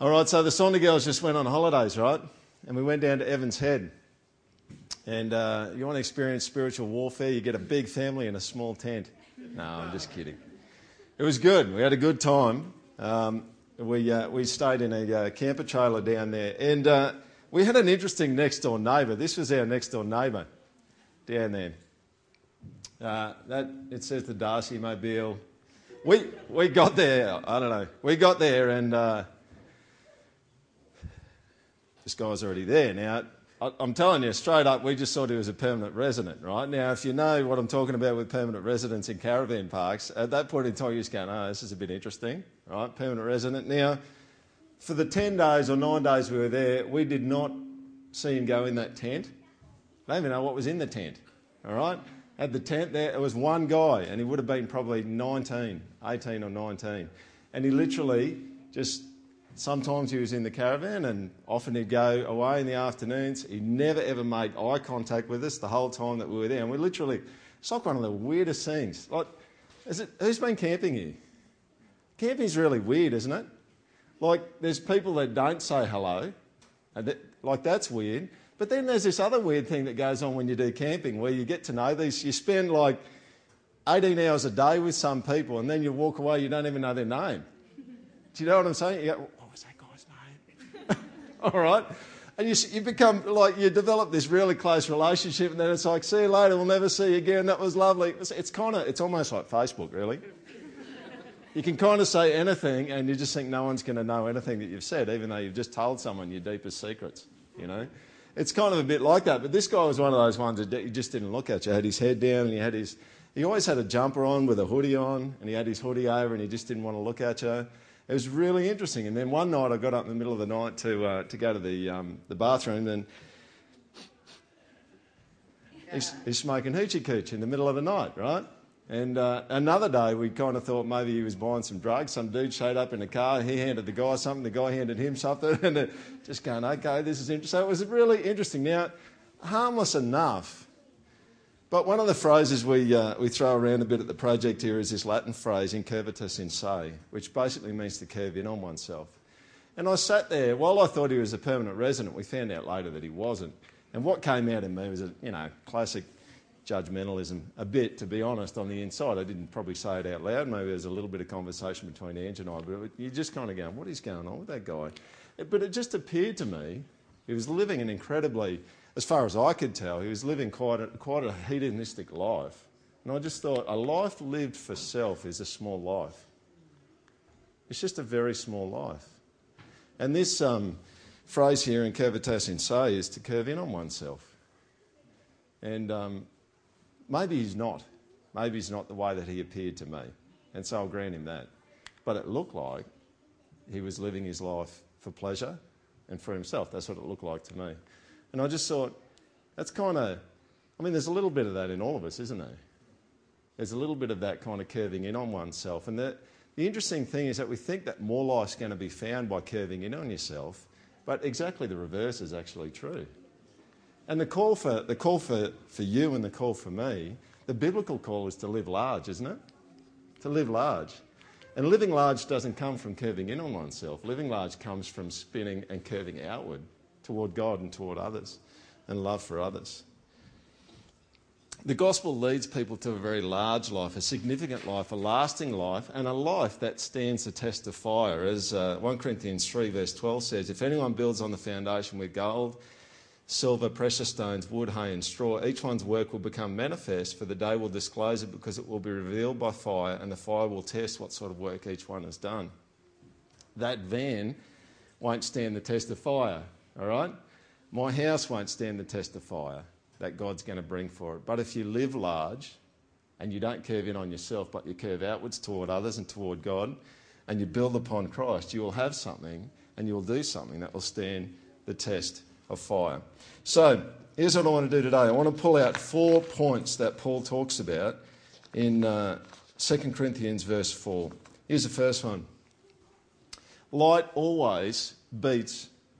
All right, so the Saunders girls just went on holidays, right? And we went down to Evans Head. And uh, you want to experience spiritual warfare, you get a big family in a small tent. No, I'm just kidding. It was good. We had a good time. Um, we, uh, we stayed in a uh, camper trailer down there. And uh, we had an interesting next door neighbour. This was our next door neighbour down there. Uh, that, it says the Darcy Mobile. We, we got there, I don't know, we got there and uh, this guy's already there. Now, I'm telling you straight up, we just thought he was a permanent resident, right? Now, if you know what I'm talking about with permanent residents in caravan parks, at that point in time, you're just going, oh, this is a bit interesting, right? Permanent resident. Now, for the 10 days or nine days we were there, we did not see him go in that tent. I don't even know what was in the tent, all right? At the tent there, it was one guy, and he would have been probably 19, 18 or 19. And he literally just Sometimes he was in the caravan and often he'd go away in the afternoons. He never ever made eye contact with us the whole time that we were there. And we literally, it's like one of the weirdest things. Like, is it, who's been camping here? Camping's really weird, isn't it? Like, there's people that don't say hello. And that, like, that's weird. But then there's this other weird thing that goes on when you do camping where you get to know these, you spend like 18 hours a day with some people and then you walk away, you don't even know their name. Do you know what I'm saying? all right? And you, you become like, you develop this really close relationship, and then it's like, see you later, we'll never see you again, that was lovely. It's, it's kind of, it's almost like Facebook, really. You can kind of say anything, and you just think no one's going to know anything that you've said, even though you've just told someone your deepest secrets, you know? It's kind of a bit like that, but this guy was one of those ones that he just didn't look at you. He had his head down, and he had his, he always had a jumper on with a hoodie on, and he had his hoodie over, and he just didn't want to look at you. It was really interesting. And then one night I got up in the middle of the night to, uh, to go to the, um, the bathroom and he's, he's smoking hoochie cooch in the middle of the night, right? And uh, another day, we kind of thought maybe he was buying some drugs. Some dude showed up in a car. He handed the guy something. The guy handed him something. And just going, okay, this is interesting. So it was really interesting. Now, harmless enough but one of the phrases we, uh, we throw around a bit at the project here is this Latin phrase, incurvatus in se, which basically means to curve in on oneself. And I sat there, while I thought he was a permanent resident, we found out later that he wasn't. And what came out in me was a, you know, classic judgmentalism, a bit, to be honest, on the inside. I didn't probably say it out loud. Maybe there was a little bit of conversation between Ange and I, but you're just kind of going, what is going on with that guy? But it just appeared to me he was living an incredibly as far as I could tell, he was living quite a, quite a hedonistic life. And I just thought, a life lived for self is a small life. It's just a very small life. And this um, phrase here incurvatus in se is to curve in on oneself. And um, maybe he's not. Maybe he's not the way that he appeared to me. And so I'll grant him that. But it looked like he was living his life for pleasure and for himself. That's what it looked like to me. And I just thought, that's kind of, I mean, there's a little bit of that in all of us, isn't there? There's a little bit of that kind of curving in on oneself. And the, the interesting thing is that we think that more life's going to be found by curving in on yourself, but exactly the reverse is actually true. And the call for, the call for, for you and the call for me, the biblical call is to live large, isn't it? To live large. And living large doesn't come from curving in on oneself. Living large comes from spinning and curving outward toward God and toward others and love for others. The gospel leads people to a very large life, a significant life, a lasting life, and a life that stands the test of fire. As uh, 1 Corinthians 3, verse 12 says, If anyone builds on the foundation with gold, silver, precious stones, wood, hay, and straw, each one's work will become manifest, for the day will disclose it because it will be revealed by fire, and the fire will test what sort of work each one has done. That van won't stand the test of fire. All right? My house won't stand the test of fire that God's going to bring for it. But if you live large and you don't curve in on yourself, but you curve outwards toward others and toward God, and you build upon Christ, you will have something and you will do something that will stand the test of fire. So, here's what I want to do today. I want to pull out four points that Paul talks about in uh, 2 Corinthians, verse 4. Here's the first one Light always beats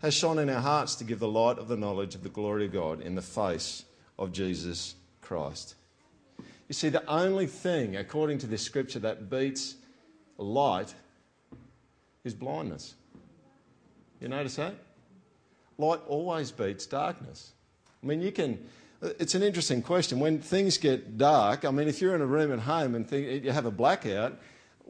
has shone in our hearts to give the light of the knowledge of the glory of God in the face of Jesus Christ. You see, the only thing, according to this scripture, that beats light is blindness. You notice that? Light always beats darkness. I mean, you can. It's an interesting question. When things get dark, I mean, if you're in a room at home and you have a blackout,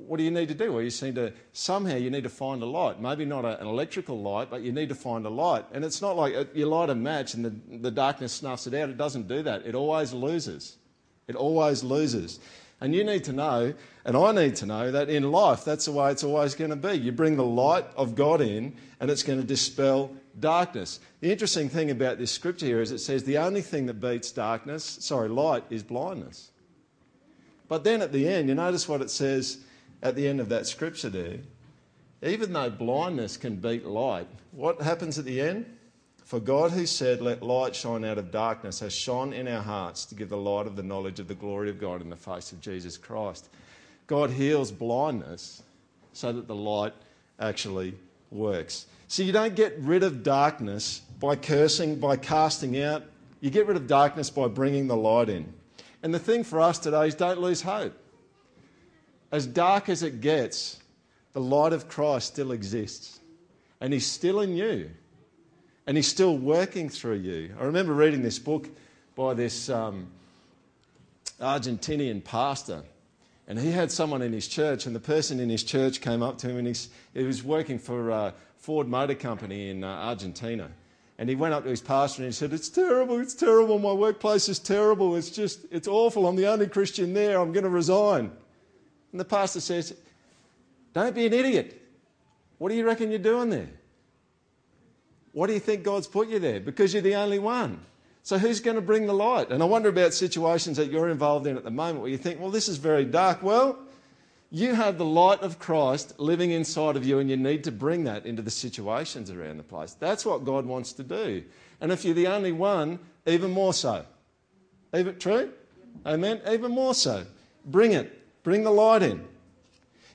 what do you need to do? Well, you need to somehow you need to find a light. Maybe not a, an electrical light, but you need to find a light. And it's not like uh, you light a match and the, the darkness snuffs it out. It doesn't do that. It always loses. It always loses. And you need to know, and I need to know, that in life, that's the way it's always going to be. You bring the light of God in, and it's going to dispel darkness. The interesting thing about this scripture here is it says the only thing that beats darkness, sorry, light, is blindness. But then at the end, you notice what it says at the end of that scripture there. Even though blindness can beat light, what happens at the end? For God, who said, Let light shine out of darkness, has shone in our hearts to give the light of the knowledge of the glory of God in the face of Jesus Christ. God heals blindness so that the light actually works. So you don't get rid of darkness by cursing, by casting out. You get rid of darkness by bringing the light in. And the thing for us today is don't lose hope. As dark as it gets, the light of Christ still exists. And He's still in you. And He's still working through you. I remember reading this book by this um, Argentinian pastor. And he had someone in his church, and the person in his church came up to him, and he was working for uh, Ford Motor Company in uh, Argentina. And he went up to his pastor and he said, It's terrible, it's terrible, my workplace is terrible, it's just, it's awful, I'm the only Christian there, I'm going to resign. And the pastor says, Don't be an idiot. What do you reckon you're doing there? What do you think God's put you there? Because you're the only one. So who's going to bring the light? And I wonder about situations that you're involved in at the moment where you think, well, this is very dark. Well, you have the light of Christ living inside of you, and you need to bring that into the situations around the place. That's what God wants to do. And if you're the only one, even more so. Even true? Amen? Even more so. Bring it. Bring the light in.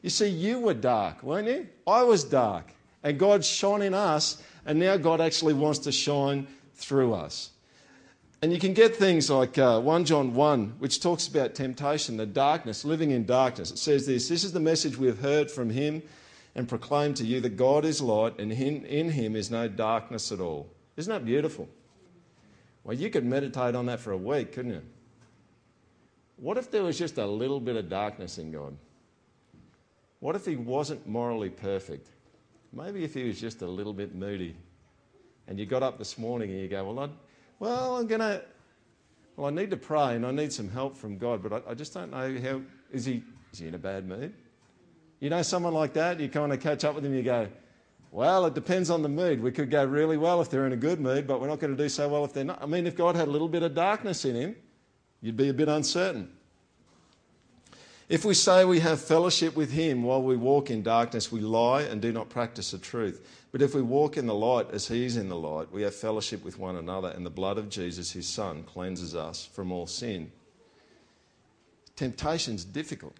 You see, you were dark, weren't you? I was dark. And God shone in us, and now God actually wants to shine through us. And you can get things like uh, 1 John 1, which talks about temptation, the darkness, living in darkness. It says this This is the message we have heard from him and proclaimed to you that God is light and in, in him is no darkness at all. Isn't that beautiful? Well, you could meditate on that for a week, couldn't you? What if there was just a little bit of darkness in God? What if he wasn't morally perfect? Maybe if he was just a little bit moody. And you got up this morning and you go, Well, I'd well, I'm going to, well, I need to pray and I need some help from God, but I, I just don't know how, is he, is he in a bad mood? You know, someone like that, you kind of catch up with him, you go, well, it depends on the mood. We could go really well if they're in a good mood, but we're not going to do so well if they're not. I mean, if God had a little bit of darkness in him, you'd be a bit uncertain. If we say we have fellowship with him while we walk in darkness, we lie and do not practice the truth. But if we walk in the light as he is in the light, we have fellowship with one another, and the blood of Jesus, his son, cleanses us from all sin. Temptation's difficult.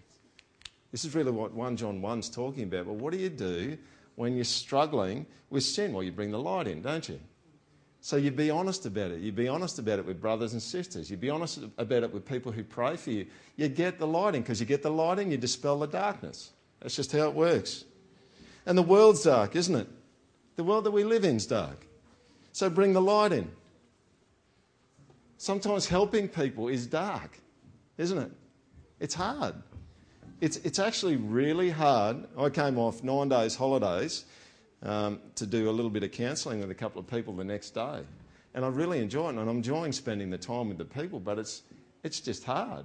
This is really what 1 John 1's talking about. But what do you do when you're struggling with sin? Well, you bring the light in, don't you? So you'd be honest about it. You'd be honest about it with brothers and sisters. You'd be honest about it with people who pray for you. You get the light in because you get the light in, you dispel the darkness. That's just how it works. And the world's dark, isn't it? The world that we live in is dark. So bring the light in. Sometimes helping people is dark, isn't it? It's hard. It's, it's actually really hard. I came off nine days' holidays um, to do a little bit of counselling with a couple of people the next day. And I really enjoy it, and I'm enjoying spending the time with the people, but it's, it's just hard.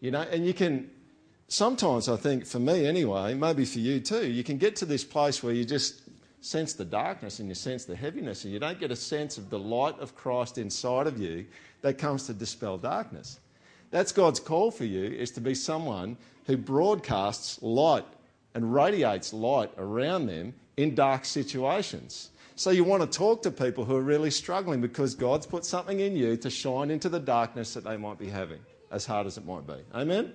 You know, and you can, sometimes I think, for me anyway, maybe for you too, you can get to this place where you just sense the darkness and you sense the heaviness, and you don't get a sense of the light of Christ inside of you that comes to dispel darkness. That's God's call for you, is to be someone who broadcasts light and radiates light around them in dark situations. So you want to talk to people who are really struggling because God's put something in you to shine into the darkness that they might be having, as hard as it might be. Amen?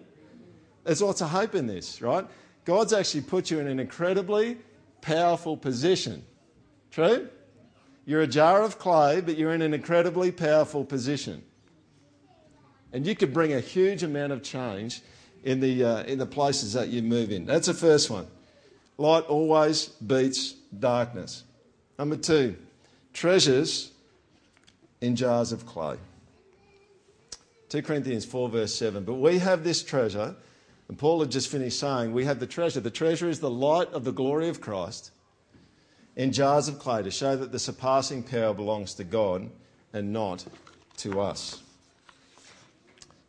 There's lots of hope in this, right? God's actually put you in an incredibly powerful position. True? You're a jar of clay, but you're in an incredibly powerful position. And you could bring a huge amount of change in the, uh, in the places that you move in. That's the first one. Light always beats darkness. Number two, treasures in jars of clay. 2 Corinthians 4, verse 7. But we have this treasure, and Paul had just finished saying, We have the treasure. The treasure is the light of the glory of Christ in jars of clay to show that the surpassing power belongs to God and not to us.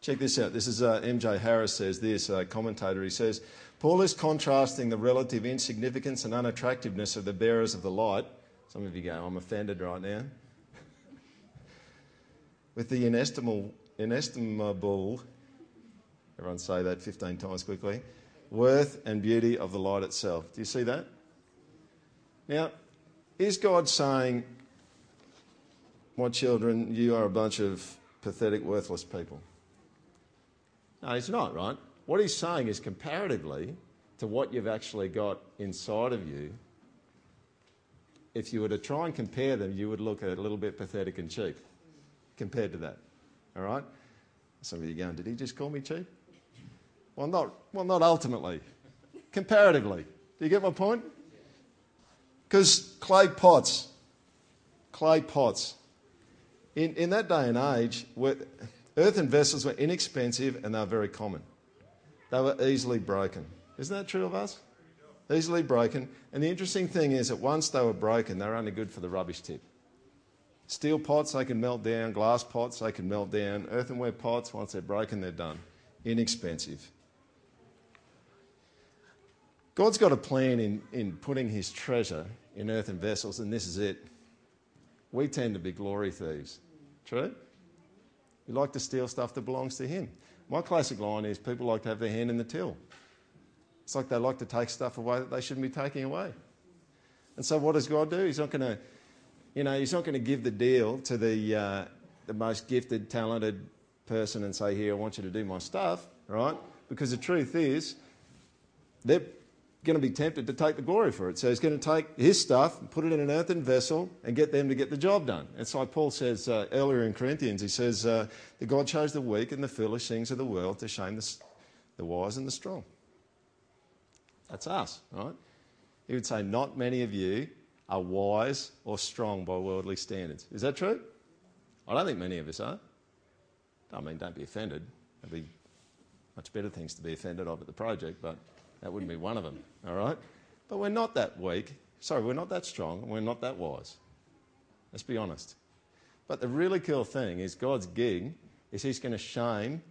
Check this out. This is uh, M.J. Harris says this, uh, commentator. He says, Paul is contrasting the relative insignificance and unattractiveness of the bearers of the light. Some of you go, I'm offended right now. with the inestimable, inestimable, everyone say that 15 times quickly, worth and beauty of the light itself. Do you see that? Now, is God saying, My children, you are a bunch of pathetic, worthless people? No, he's not, right? What he's saying is comparatively to what you've actually got inside of you, if you were to try and compare them, you would look a little bit pathetic and cheap compared to that. All right? Some of you going, did he just call me cheap? Well, not, well, not ultimately. Comparatively. Do you get my point? Because clay pots, clay pots, in, in that day and age, earthen vessels were inexpensive and they were very common. They were easily broken. Isn't that true of us? Easily broken. And the interesting thing is that once they were broken, they were only good for the rubbish tip. Steel pots, they can melt down. Glass pots, they can melt down. Earthenware pots, once they're broken, they're done. Inexpensive. God's got a plan in, in putting his treasure in earthen vessels, and this is it. We tend to be glory thieves. True? We like to steal stuff that belongs to him. My classic line is people like to have their hand in the till. It's like they like to take stuff away that they shouldn't be taking away. And so, what does God do? He's not going to, you know, He's not going to give the deal to the, uh, the most gifted, talented person and say, Here, I want you to do my stuff, right? Because the truth is, they're going to be tempted to take the glory for it. So he's going to take his stuff, put it in an earthen vessel, and get them to get the job done. It's like Paul says uh, earlier in Corinthians. He says uh, that God chose the weak and the foolish things of the world to shame the, the wise and the strong. That's us, right? He would say, Not many of you are wise or strong by worldly standards. Is that true? I don't think many of us are. I mean, don't be offended. There'd be much better things to be offended of at the project, but that wouldn't be one of them, all right? But we're not that weak. Sorry, we're not that strong. We're not that wise. Let's be honest. But the really cool thing is God's gig is He's going to shame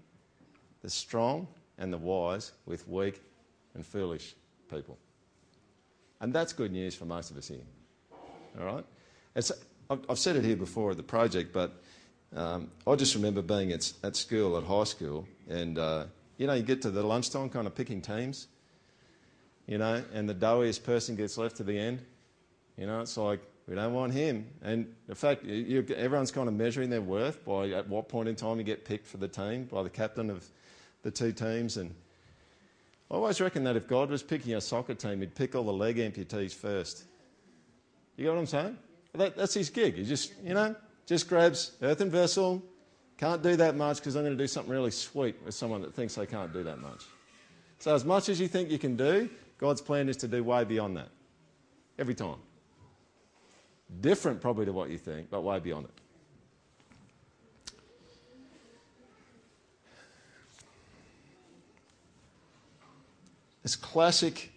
the strong and the wise with weak and foolish people. And that's good news for most of us here. All right? I've said it here before at the project, but um, I just remember being at, at school, at high school, and uh, you know, you get to the lunchtime kind of picking teams, you know, and the doughiest person gets left to the end. You know, it's like, we don't want him. And in fact, you, everyone's kind of measuring their worth by at what point in time you get picked for the team by the captain of the two teams. And I always reckon that if God was picking a soccer team, he'd pick all the leg amputees first. You get what I'm saying? That, that's his gig. He just, you know, just grabs earthen vessel. Can't do that much because I'm going to do something really sweet with someone that thinks they can't do that much. So, as much as you think you can do, God's plan is to do way beyond that. Every time. Different, probably, to what you think, but way beyond it. This classic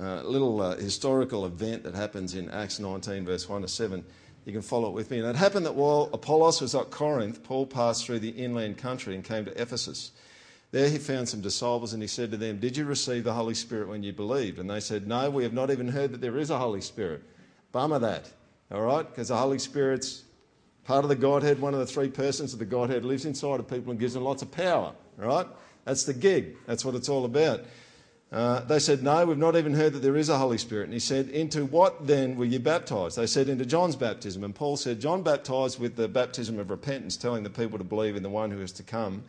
uh, little uh, historical event that happens in Acts 19, verse 1 to 7. You can follow it with me. And it happened that while Apollos was at Corinth, Paul passed through the inland country and came to Ephesus. There he found some disciples and he said to them, Did you receive the Holy Spirit when you believed? And they said, No, we have not even heard that there is a Holy Spirit. Bummer that, all right? Because the Holy Spirit's Part of the Godhead, one of the three persons of the Godhead lives inside of people and gives them lots of power, all right? That's the gig. That's what it's all about. Uh, they said, No, we've not even heard that there is a Holy Spirit. And he said, Into what then were you baptized? They said, Into John's baptism. And Paul said, John baptized with the baptism of repentance, telling the people to believe in the one who is to come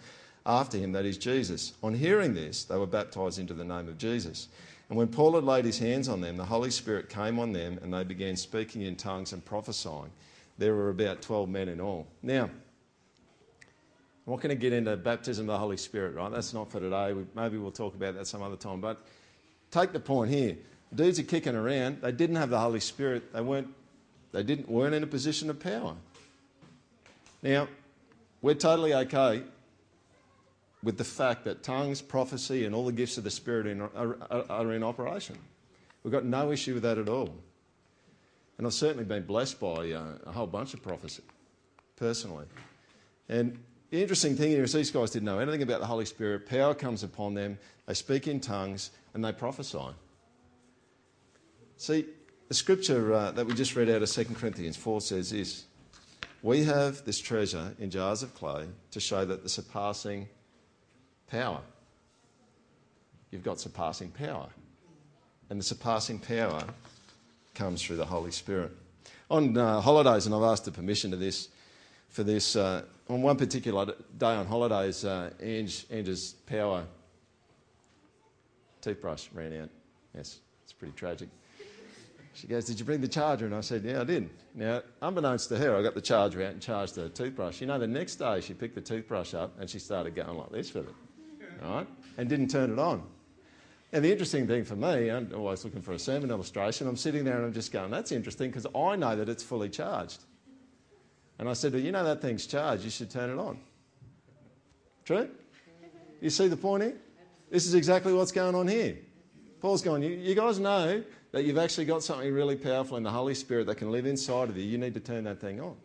after him, that is Jesus. On hearing this, they were baptized into the name of Jesus. And when Paul had laid his hands on them, the Holy Spirit came on them, and they began speaking in tongues and prophesying. There were about 12 men in all. Now, I'm not going to get into baptism of the Holy Spirit, right? That's not for today. We, maybe we'll talk about that some other time. But take the point here. The Dudes are kicking around. They didn't have the Holy Spirit. They weren't, they didn't, weren't in a position of power. Now, we're totally okay with the fact that tongues, prophecy, and all the gifts of the Spirit in, are, are, in operation. We've got no issue with that at all. And I've certainly been blessed by uh, a whole bunch of prophecy, personally. And the interesting thing here is these guys didn't know anything about the Holy Spirit. Power comes upon them, they speak in tongues, and they prophesy. See, the scripture uh, that we just read out of 2 Corinthians 4 says this We have this treasure in jars of clay to show that the surpassing power. You've got surpassing power. And the surpassing power comes through the Holy Spirit. On uh, holidays, and I've asked the permission to this, for this, uh, on one particular day on holidays, uh, Ange, Ange's power toothbrush ran out. Yes, it's pretty tragic. She goes, Did you bring the charger? And I said, Yeah, I did. Now, unbeknownst to her, I got the charger out and charged the toothbrush. You know, the next day she picked the toothbrush up and she started going like this with it right? And didn't turn it on. And the interesting thing for me, I'm always looking for a sermon illustration, I'm sitting there and I'm just going, that's interesting because I know that it's fully charged. And I said, well, you know that thing's charged, you should turn it on. True? You see the point here? This is exactly what's going on here. Paul's going, you, you guys know that you've actually got something really powerful in the Holy Spirit that can live inside of you. You need to turn that thing on.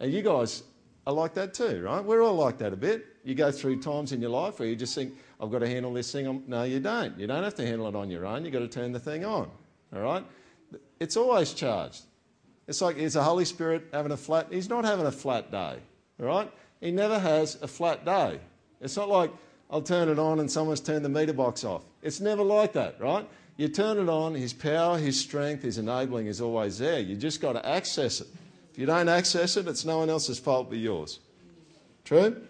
And you guys are like that too, right? We're all like that a bit. You go through times in your life where you just think, I've got to handle this thing. No, you don't. You don't have to handle it on your own. You've got to turn the thing on, all right? It's always charged. It's like, is the Holy Spirit having a flat? He's not having a flat day, all right? He never has a flat day. It's not like, I'll turn it on and someone's turned the meter box off. It's never like that, right? You turn it on, his power, his strength, his enabling is always there. You just got to access it. If you don't access it, it's no one else's fault but yours. True?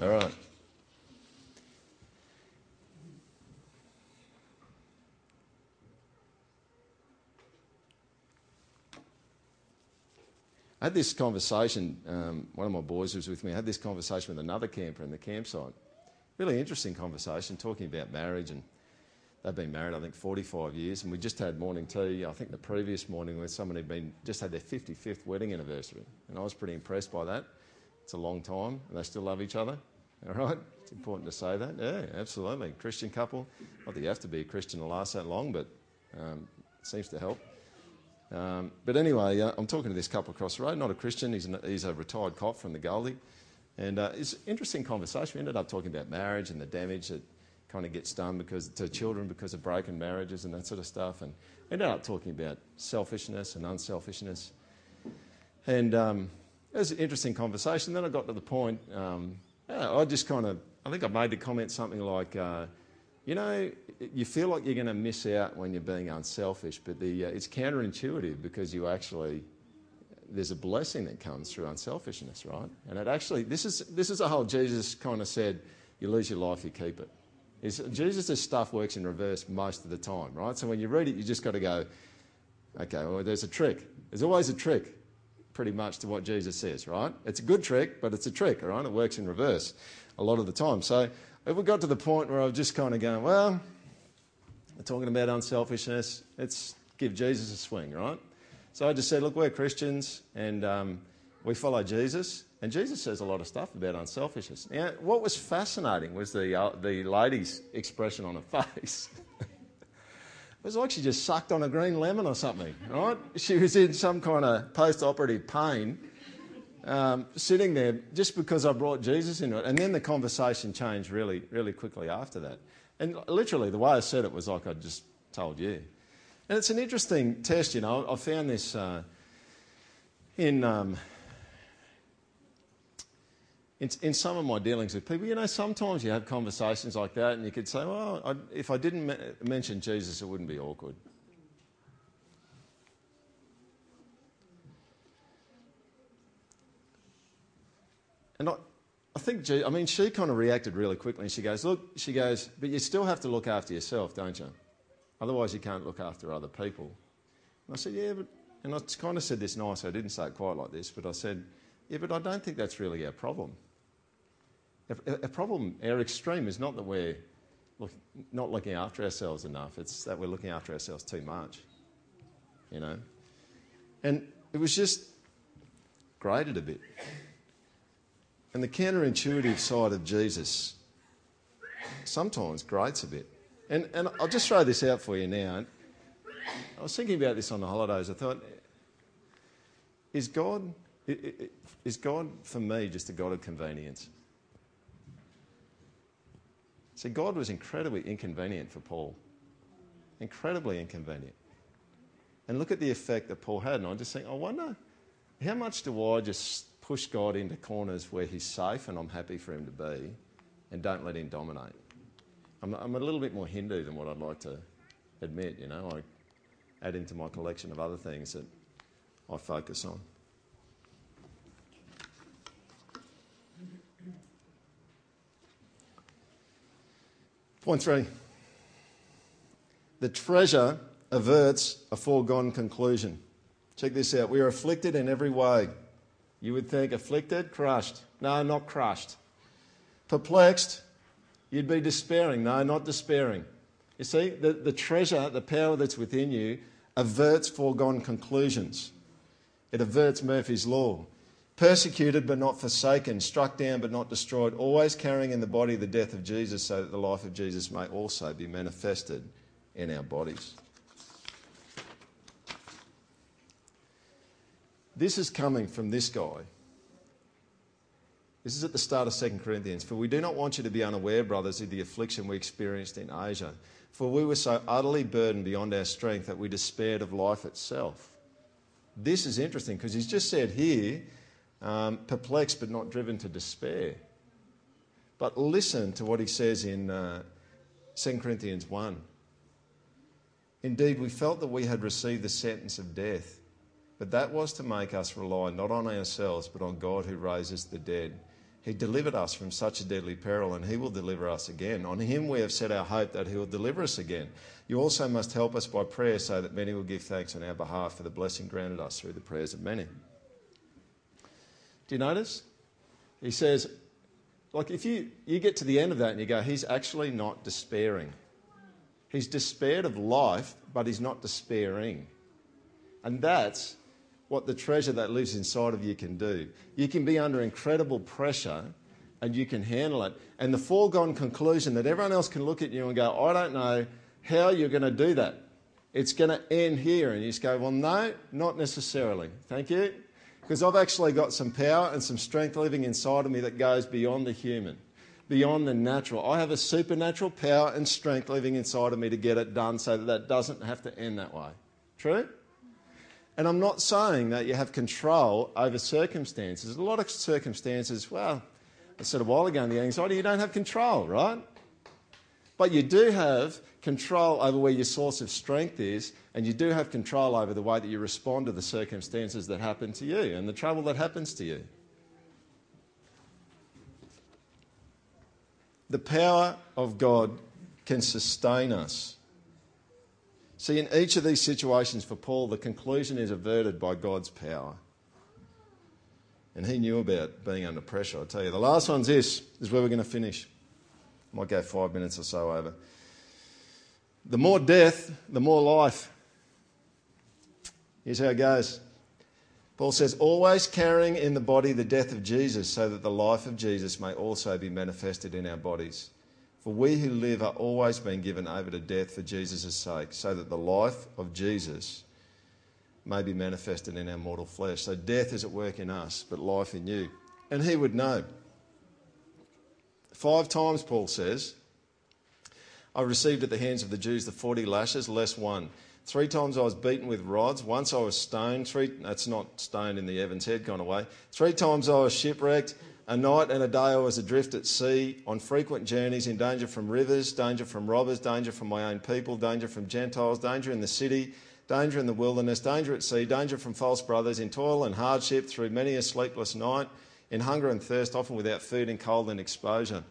All right. I had this conversation, um, one of my boys was with me, I had this conversation with another camper in the campsite. Really interesting conversation, talking about marriage and They've been married, I think, 45 years, and we just had morning tea, I think the previous morning, where someone had been, just had their 55th wedding anniversary. And I was pretty impressed by that. It's a long time, and they still love each other. All right? It's important to say that. Yeah, absolutely. Christian couple. Not that you have to be a Christian to last that long, but um, it seems to help. Um, but anyway, uh, I'm talking to this couple across the road, not a Christian, he's, an, he's a retired cop from the Goldie. And uh, it's an interesting conversation. We ended up talking about marriage and the damage that kind of gets done because to children because of broken marriages and that sort of stuff. And ended up talking about selfishness and unselfishness. And um, it was an interesting conversation. Then I got to the point, um, I just kind of, I think I made the comment something like, uh, you know, you feel like you're going to miss out when you're being unselfish, but the, uh, it's counterintuitive because you actually, there's a blessing that comes through unselfishness, right? And it actually, this is, this is a whole Jesus kind of said, you lose your life, you keep it is Jesus' stuff works in reverse most of the time, right? So when you read it, you just got to go, okay, well, there's a trick. There's always a trick, pretty much, to what Jesus says, right? It's a good trick, but it's a trick, all right? It works in reverse a lot of the time. So if we got to the point where I was just kind of going, well, we're talking about unselfishness, let's give Jesus a swing, right? So I just said, look, we're Christians and um, we follow Jesus. And Jesus says a lot of stuff about unselfishness. Now, what was fascinating was the, uh, the lady's expression on her face. It was like she just sucked on a green lemon or something, right? She was in some kind of post operative pain, um, sitting there just because I brought Jesus into it. And then the conversation changed really, really quickly after that. And literally, the way I said it was like I just told you. And it's an interesting test, you know. I found this uh, in, um, in, in, some of my dealings with people. You know, sometimes you have conversations like that and you could say, well, I, if I didn't mention Jesus, it wouldn't be awkward. And I, I think, I mean, she kind of reacted really quickly and she goes, Look, she goes, but you still have to look after yourself, don't you? Otherwise, you can't look after other people. And I said, Yeah, but, and I kind of said this nice, I didn't say it quite like this, but I said, Yeah, but I don't think that's really our problem. A problem, our extreme is not that we're look, not looking after ourselves enough, it's that we're looking after ourselves too much. You know? And it was just grated a bit. And the counterintuitive side of Jesus sometimes grates a bit. And, and I'll just throw this out for you now. I was thinking about this on the holidays. I thought, is God, is God for me just a God of convenience? See, God was incredibly inconvenient for Paul. Incredibly inconvenient. And look at the effect that Paul had. And I just think, I wonder, how much do I just push God into corners where He's safe and I'm happy for Him to be, and don't let Him dominate. I'm, I'm a little bit more Hindu than what I'd like to admit, you know. I add into my collection of other things that I focus on. Point three. The treasure averts a foregone conclusion. Check this out. We are afflicted in every way you would think afflicted, crushed. No, not crushed. Perplexed, you'd be despairing. No, not despairing. You see, the, the treasure, the power that's within you, averts foregone conclusions. It averts Murphy's Law. Persecuted but not forsaken, struck down but not destroyed, always carrying in the body the death of Jesus so that the life of Jesus may also be manifested in our bodies. This is coming from this guy. This is at the start of 2 Corinthians. For we do not want you to be unaware, brothers, of the affliction we experienced in Asia. For we were so utterly burdened beyond our strength that we despaired of life itself. This is interesting because he's just said here, um, perplexed but not driven to despair. But listen to what he says in uh, 2 Corinthians 1. Indeed, we felt that we had received the sentence of death but that was to make us rely not on ourselves, but on God who raises the dead. He delivered us from such a deadly peril, and He will deliver us again. On Him we have set our hope that He will deliver us again. You also must help us by prayer so that many will give thanks on our behalf for the blessing granted us through the prayers of many. Do you notice? He says, like, if you, you get to the end of that and you go, He's actually not despairing. He's despaired of life, but He's not despairing. And that's what the treasure that lives inside of you can do. You can be under incredible pressure and you can handle it. And the foregone conclusion that everyone else can look at you and go, I don't know how you're going to do that. It's going to end here. And you just go, Well, no, not necessarily. Thank you. Because I've actually got some power and some strength living inside of me that goes beyond the human, beyond the natural. I have a supernatural power and strength living inside of me to get it done so that that doesn't have to end that way. True? And I'm not saying that you have control over circumstances. A lot of circumstances, well, I said a while ago in the anxiety, you don't have control, right? But you do have control over where your source of strength is, and you do have control over the way that you respond to the circumstances that happen to you and the trouble that happens to you. The power of God can sustain us. See, in each of these situations for Paul, the conclusion is averted by God's power. And he knew about being under pressure, I tell you. The last one's this, is where we're going to finish. Might go five minutes or so over. The more death, the more life. Here's how it goes. Paul says, always carrying in the body the death of Jesus, so that the life of Jesus may also be manifested in our bodies. For we who live are always being given over to death for Jesus' sake, so that the life of Jesus may be manifested in our mortal flesh. So death is at work in us, but life in you. And he would know. Five times, Paul says, I received at the hands of the Jews the 40 lashes, less one. Three times I was beaten with rods. Once I was stoned. Three, that's not stoned in the Evans Head kind of way. Three times I was shipwrecked. A night and a day I was adrift at sea, on frequent journeys, in danger from rivers, danger from robbers, danger from my own people, danger from Gentiles, danger in the city, danger in the wilderness, danger at sea, danger from false brothers, in toil and hardship, through many a sleepless night, in hunger and thirst, often without food, and cold and exposure.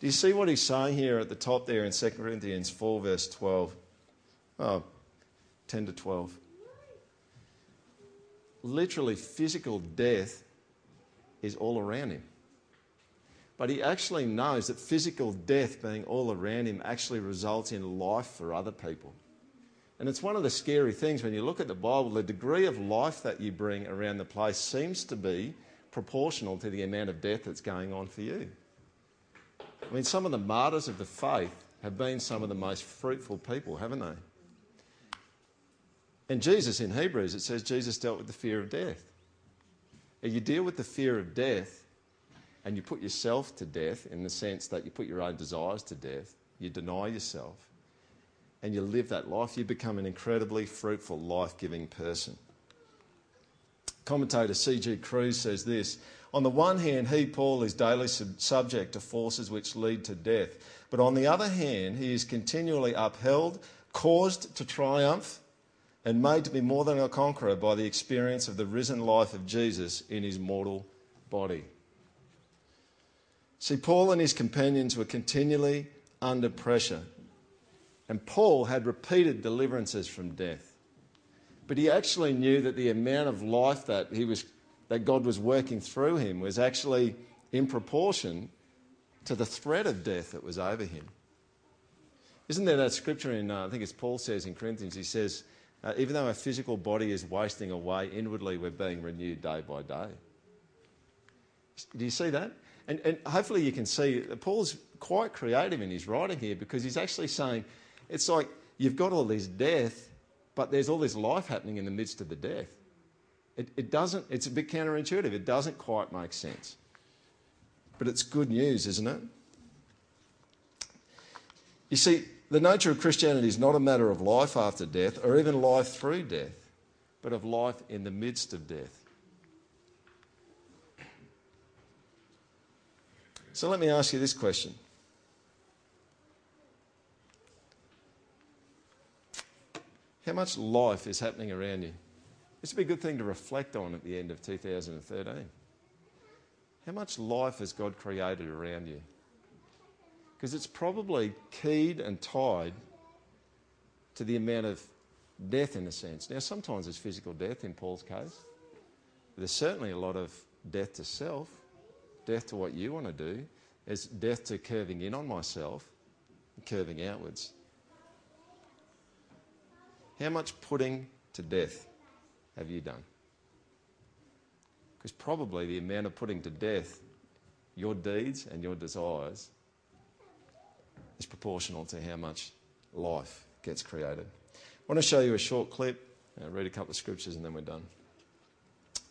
Do you see what he's saying here at the top there in 2 Corinthians 4, verse 12? Oh, 10 to 12. Literally, physical death is all around him. But he actually knows that physical death being all around him actually results in life for other people. And it's one of the scary things when you look at the Bible, the degree of life that you bring around the place seems to be proportional to the amount of death that's going on for you. I mean, some of the martyrs of the faith have been some of the most fruitful people, haven't they? And Jesus in Hebrews, it says Jesus dealt with the fear of death. You deal with the fear of death and you put yourself to death in the sense that you put your own desires to death, you deny yourself, and you live that life, you become an incredibly fruitful, life giving person. Commentator C.G. Kruse says this On the one hand, he, Paul, is daily sub- subject to forces which lead to death, but on the other hand, he is continually upheld, caused to triumph and made to be more than a conqueror by the experience of the risen life of Jesus in his mortal body. See, Paul and his companions were continually under pressure, and Paul had repeated deliverances from death. But he actually knew that the amount of life that, he was, that God was working through him was actually in proportion to the threat of death that was over him. Isn't there that scripture in, uh, I think it's Paul says in Corinthians, he says, uh, even though our physical body is wasting away, inwardly we're being renewed day by day. Do you see that? And, and hopefully you can see Paul's quite creative in his writing here because he's actually saying it's like you've got all this death, but there's all this life happening in the midst of the death. It, it doesn't, it's a bit counterintuitive. It doesn't quite make sense. But it's good news, isn't it? You see, the nature of Christianity is not a matter of life after death or even life through death, but of life in the midst of death. So let me ask you this question. How much life is happening around you? This would be a good thing to reflect on at the end of 2013. How much life has God created around you? because it's probably keyed and tied to the amount of death in a sense. Now, sometimes there's physical death in Paul's case. There's certainly a lot of death to self, death to what you want to do. There's death to curving in on myself, curving outwards. How much putting to death have you done? Because probably the amount of putting to death your deeds and your desires is proportional to how much life gets created. I want to show you a short clip, uh, read a couple of scriptures, and then we're done.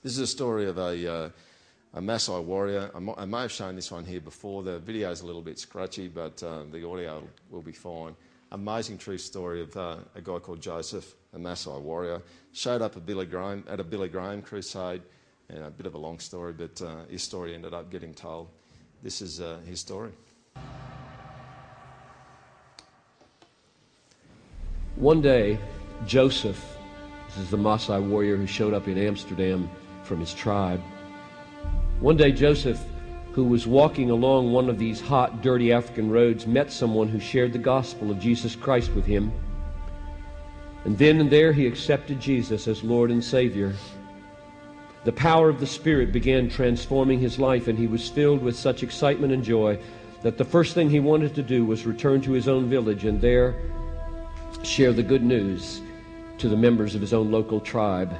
This is a story of a, uh, a Maasai warrior. I, may have shown this one here before. The video is a little bit scratchy, but uh, the audio will be fine. Amazing true story of uh, a guy called Joseph, a Maasai warrior. Showed up at, Billy Graham, at a Billy Graham crusade. And a bit of a long story, but uh, his story ended up getting told. This is uh, his story. One day, Joseph, this is the Maasai warrior who showed up in Amsterdam from his tribe. One day, Joseph, who was walking along one of these hot, dirty African roads, met someone who shared the gospel of Jesus Christ with him. And then and there, he accepted Jesus as Lord and Savior. The power of the Spirit began transforming his life, and he was filled with such excitement and joy that the first thing he wanted to do was return to his own village and there share the good news to the members of his own local tribe.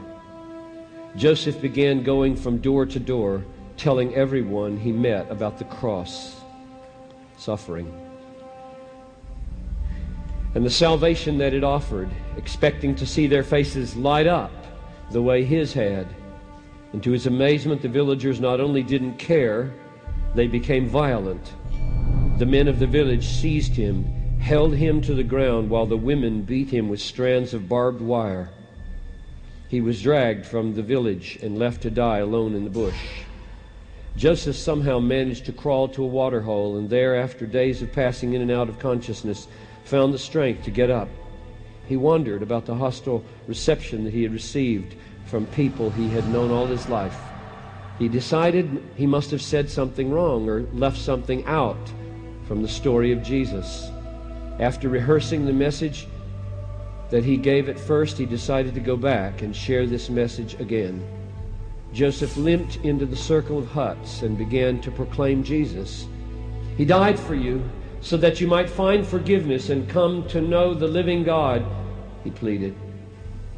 Joseph began going from door to door, telling everyone he met about the cross, suffering, and the salvation that it offered, expecting to see their faces light up the way his had. And to his amazement, the villagers not only didn't care, they became violent. The men of the village seized him held him to the ground while the women beat him with strands of barbed wire. He was dragged from the village and left to die alone in the bush. Joseph somehow managed to crawl to a water hole, and there, after days of passing in and out of consciousness, found the strength to get up. He wondered about the hostile reception that he had received from people he had known all his life. He decided he must have said something wrong or left something out from the story of Jesus. After rehearsing the message that he gave at first, he decided to go back and share this message again. Joseph limped into the circle of huts and began to proclaim Jesus. He died for you so that you might find forgiveness and come to know the living God, he pleaded.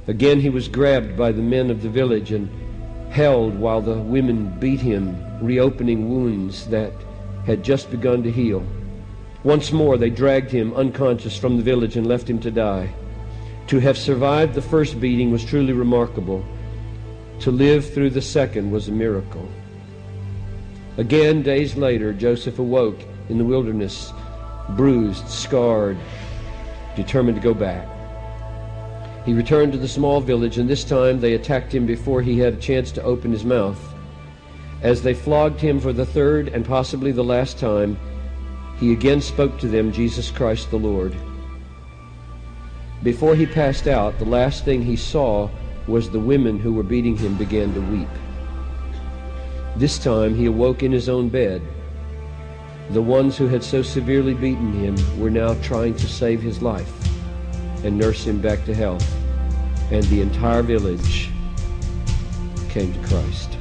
Again, he was grabbed by the men of the village and held while the women beat him, reopening wounds that had just begun to heal. Once more, they dragged him unconscious from the village and left him to die. To have survived the first beating was truly remarkable. To live through the second was a miracle. Again, days later, Joseph awoke in the wilderness, bruised, scarred, determined to go back. He returned to the small village, and this time they attacked him before he had a chance to open his mouth. As they flogged him for the third and possibly the last time, he again spoke to them Jesus Christ the Lord. Before he passed out, the last thing he saw was the women who were beating him began to weep. This time he awoke in his own bed. The ones who had so severely beaten him were now trying to save his life and nurse him back to health. And the entire village came to Christ.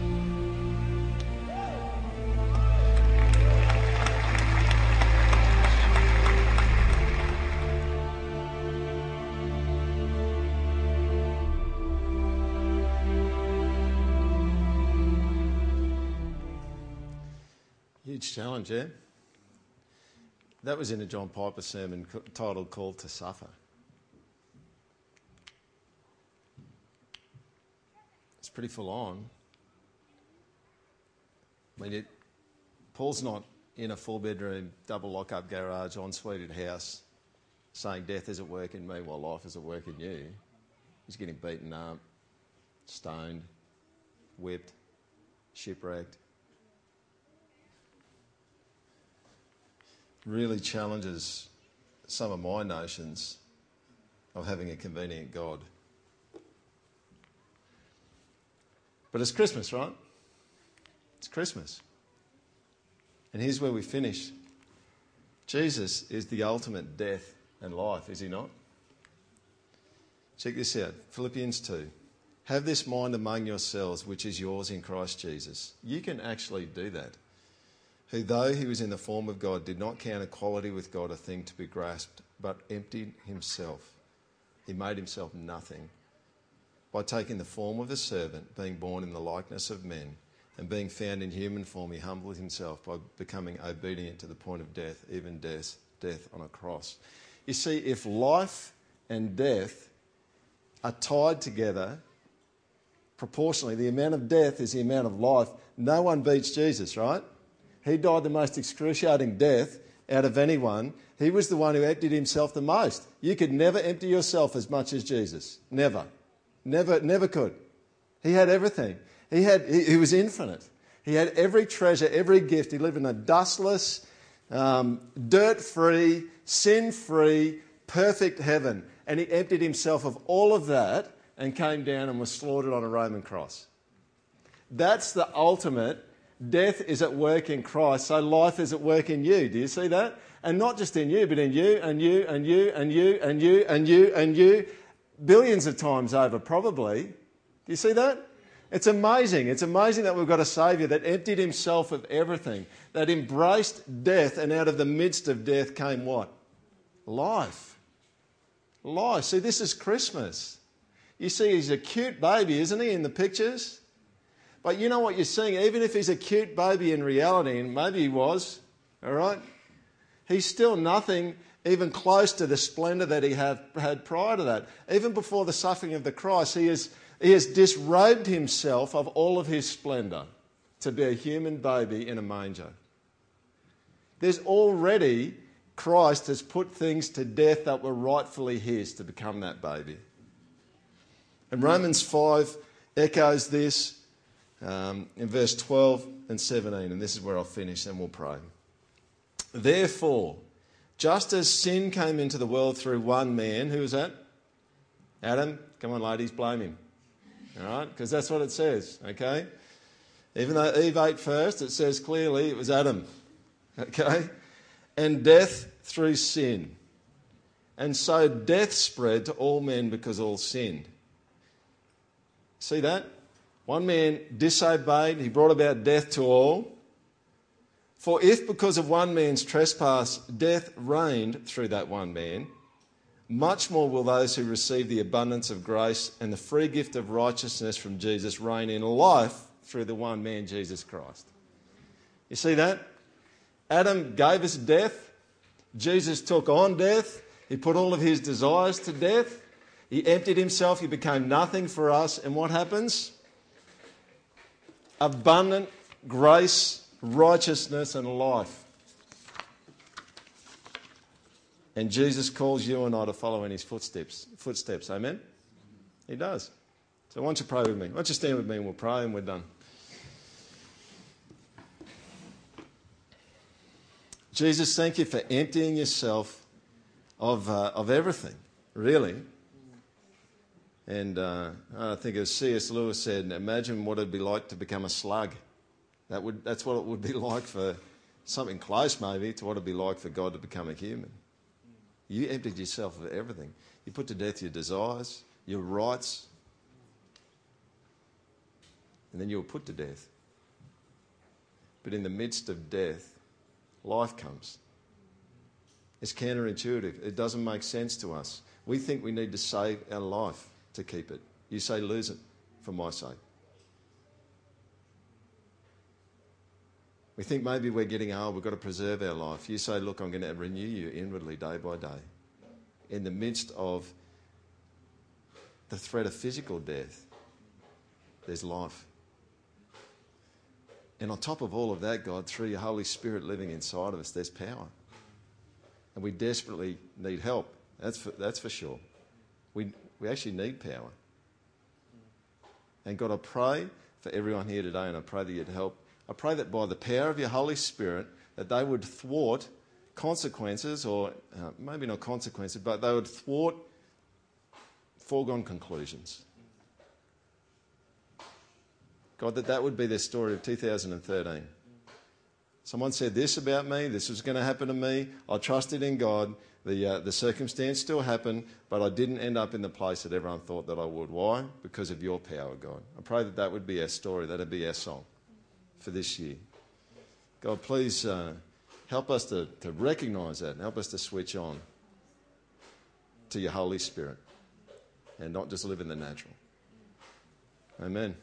Huge challenge, yeah? That was in a John Piper sermon titled Called to Suffer. It's pretty full on. I mean, it, Paul's not in a four bedroom, double lock up garage, ensuite house saying death is at work in me while life is at work in you. He's getting beaten up, stoned, whipped, shipwrecked. Really challenges some of my notions of having a convenient God. But it's Christmas, right? It's Christmas. And here's where we finish Jesus is the ultimate death and life, is he not? Check this out Philippians 2. Have this mind among yourselves, which is yours in Christ Jesus. You can actually do that who, though he was in the form of God, did not count equality with God a thing to be grasped, but emptied himself. He made himself nothing by taking the form of a servant, being born in the likeness of men, and being found in human form, he humbled himself by becoming obedient to the point of death, even death, death on a cross. You see, if life and death are tied together proportionally, the amount of death is the amount of life. No one beats Jesus, right? He died the most excruciating death out of anyone. He was the one who emptied himself the most. You could never empty yourself as much as Jesus. Never. Never, never could. He had everything. He, had, he, he was infinite. He had every treasure, every gift. He lived in a dustless, um, dirt free, sin free, perfect heaven. And he emptied himself of all of that and came down and was slaughtered on a Roman cross. That's the ultimate Death is at work in Christ, so life is at work in you. Do you see that? And not just in you, but in you and you and you and you and you and you and you, billions of times over, probably. Do you see that? It's amazing. It's amazing that we've got a Saviour that emptied himself of everything, that embraced death, and out of the midst of death came what? Life. Life. See, this is Christmas. You see, he's a cute baby, isn't he, in the pictures? But you know what you're seeing? Even if he's a cute baby in reality, and maybe he was, all right, he's still nothing even close to the splendour that he had, had prior to that. Even before the suffering of the cross, he has, he has disrobed himself of all of his splendour to be a human baby in a manger. There's already Christ has put things to death that were rightfully his to become that baby. And Romans 5 echoes this um, in verse 12 and 17, and this is where I'll finish, and we'll pray. Therefore, just as sin came into the world through one man, who was that? Adam. Come on, ladies, blame him. All right? Because that's what it says, okay? Even though Eve ate first, it says clearly it was Adam, okay? And death through sin. And so death spread to all men because all sinned. See that? One man disobeyed, he brought about death to all. For if because of one man's trespass death reigned through that one man, much more will those who receive the abundance of grace and the free gift of righteousness from Jesus reign in life through the one man, Jesus Christ. You see that? Adam gave us death. Jesus took on death. He put all of his desires to death. He emptied himself. He became nothing for us. And what happens? Abundant grace righteousness, and life. And Jesus calls you and I to follow in his footsteps. Footsteps, amen? He does. So why don't you pray with me? Why don't you stand with me and we'll pray and we're done. Jesus, thank you for emptying yourself of, uh, of everything, really. And uh, I think as C.S. Lewis said, imagine what it'd be like to become a slug. That would, that's what it would be like for something close, maybe, to what it would be like for God to become a human. You emptied yourself of everything. You put to death your desires, your rights, and then you were put to death. But in the midst of death, life comes. It's counterintuitive. It doesn't make sense to us. We think we need to save our life to keep it. You say, lose it for my sake. We think maybe we're getting old, we've got to preserve our life. You say, Look, I'm going to renew you inwardly day by day. In the midst of the threat of physical death, there's life. And on top of all of that, God, through your Holy Spirit living inside of us, there's power. And we desperately need help. That's for, that's for sure. We, we actually need power. And God, I pray for everyone here today, and I pray that you'd help I pray that by the power of your Holy Spirit, that they would thwart consequences, or uh, maybe not consequences, but they would thwart foregone conclusions. God, that that would be their story of 2013. Someone said this about me, this was going to happen to me. I trusted in God. The, uh, the circumstance still happened, but I didn't end up in the place that everyone thought that I would. Why? Because of your power, God. I pray that that would be our story, that would be our song for this year. God, please uh, help us to, to recognize that and help us to switch on to your Holy Spirit and not just live in the natural. Amen.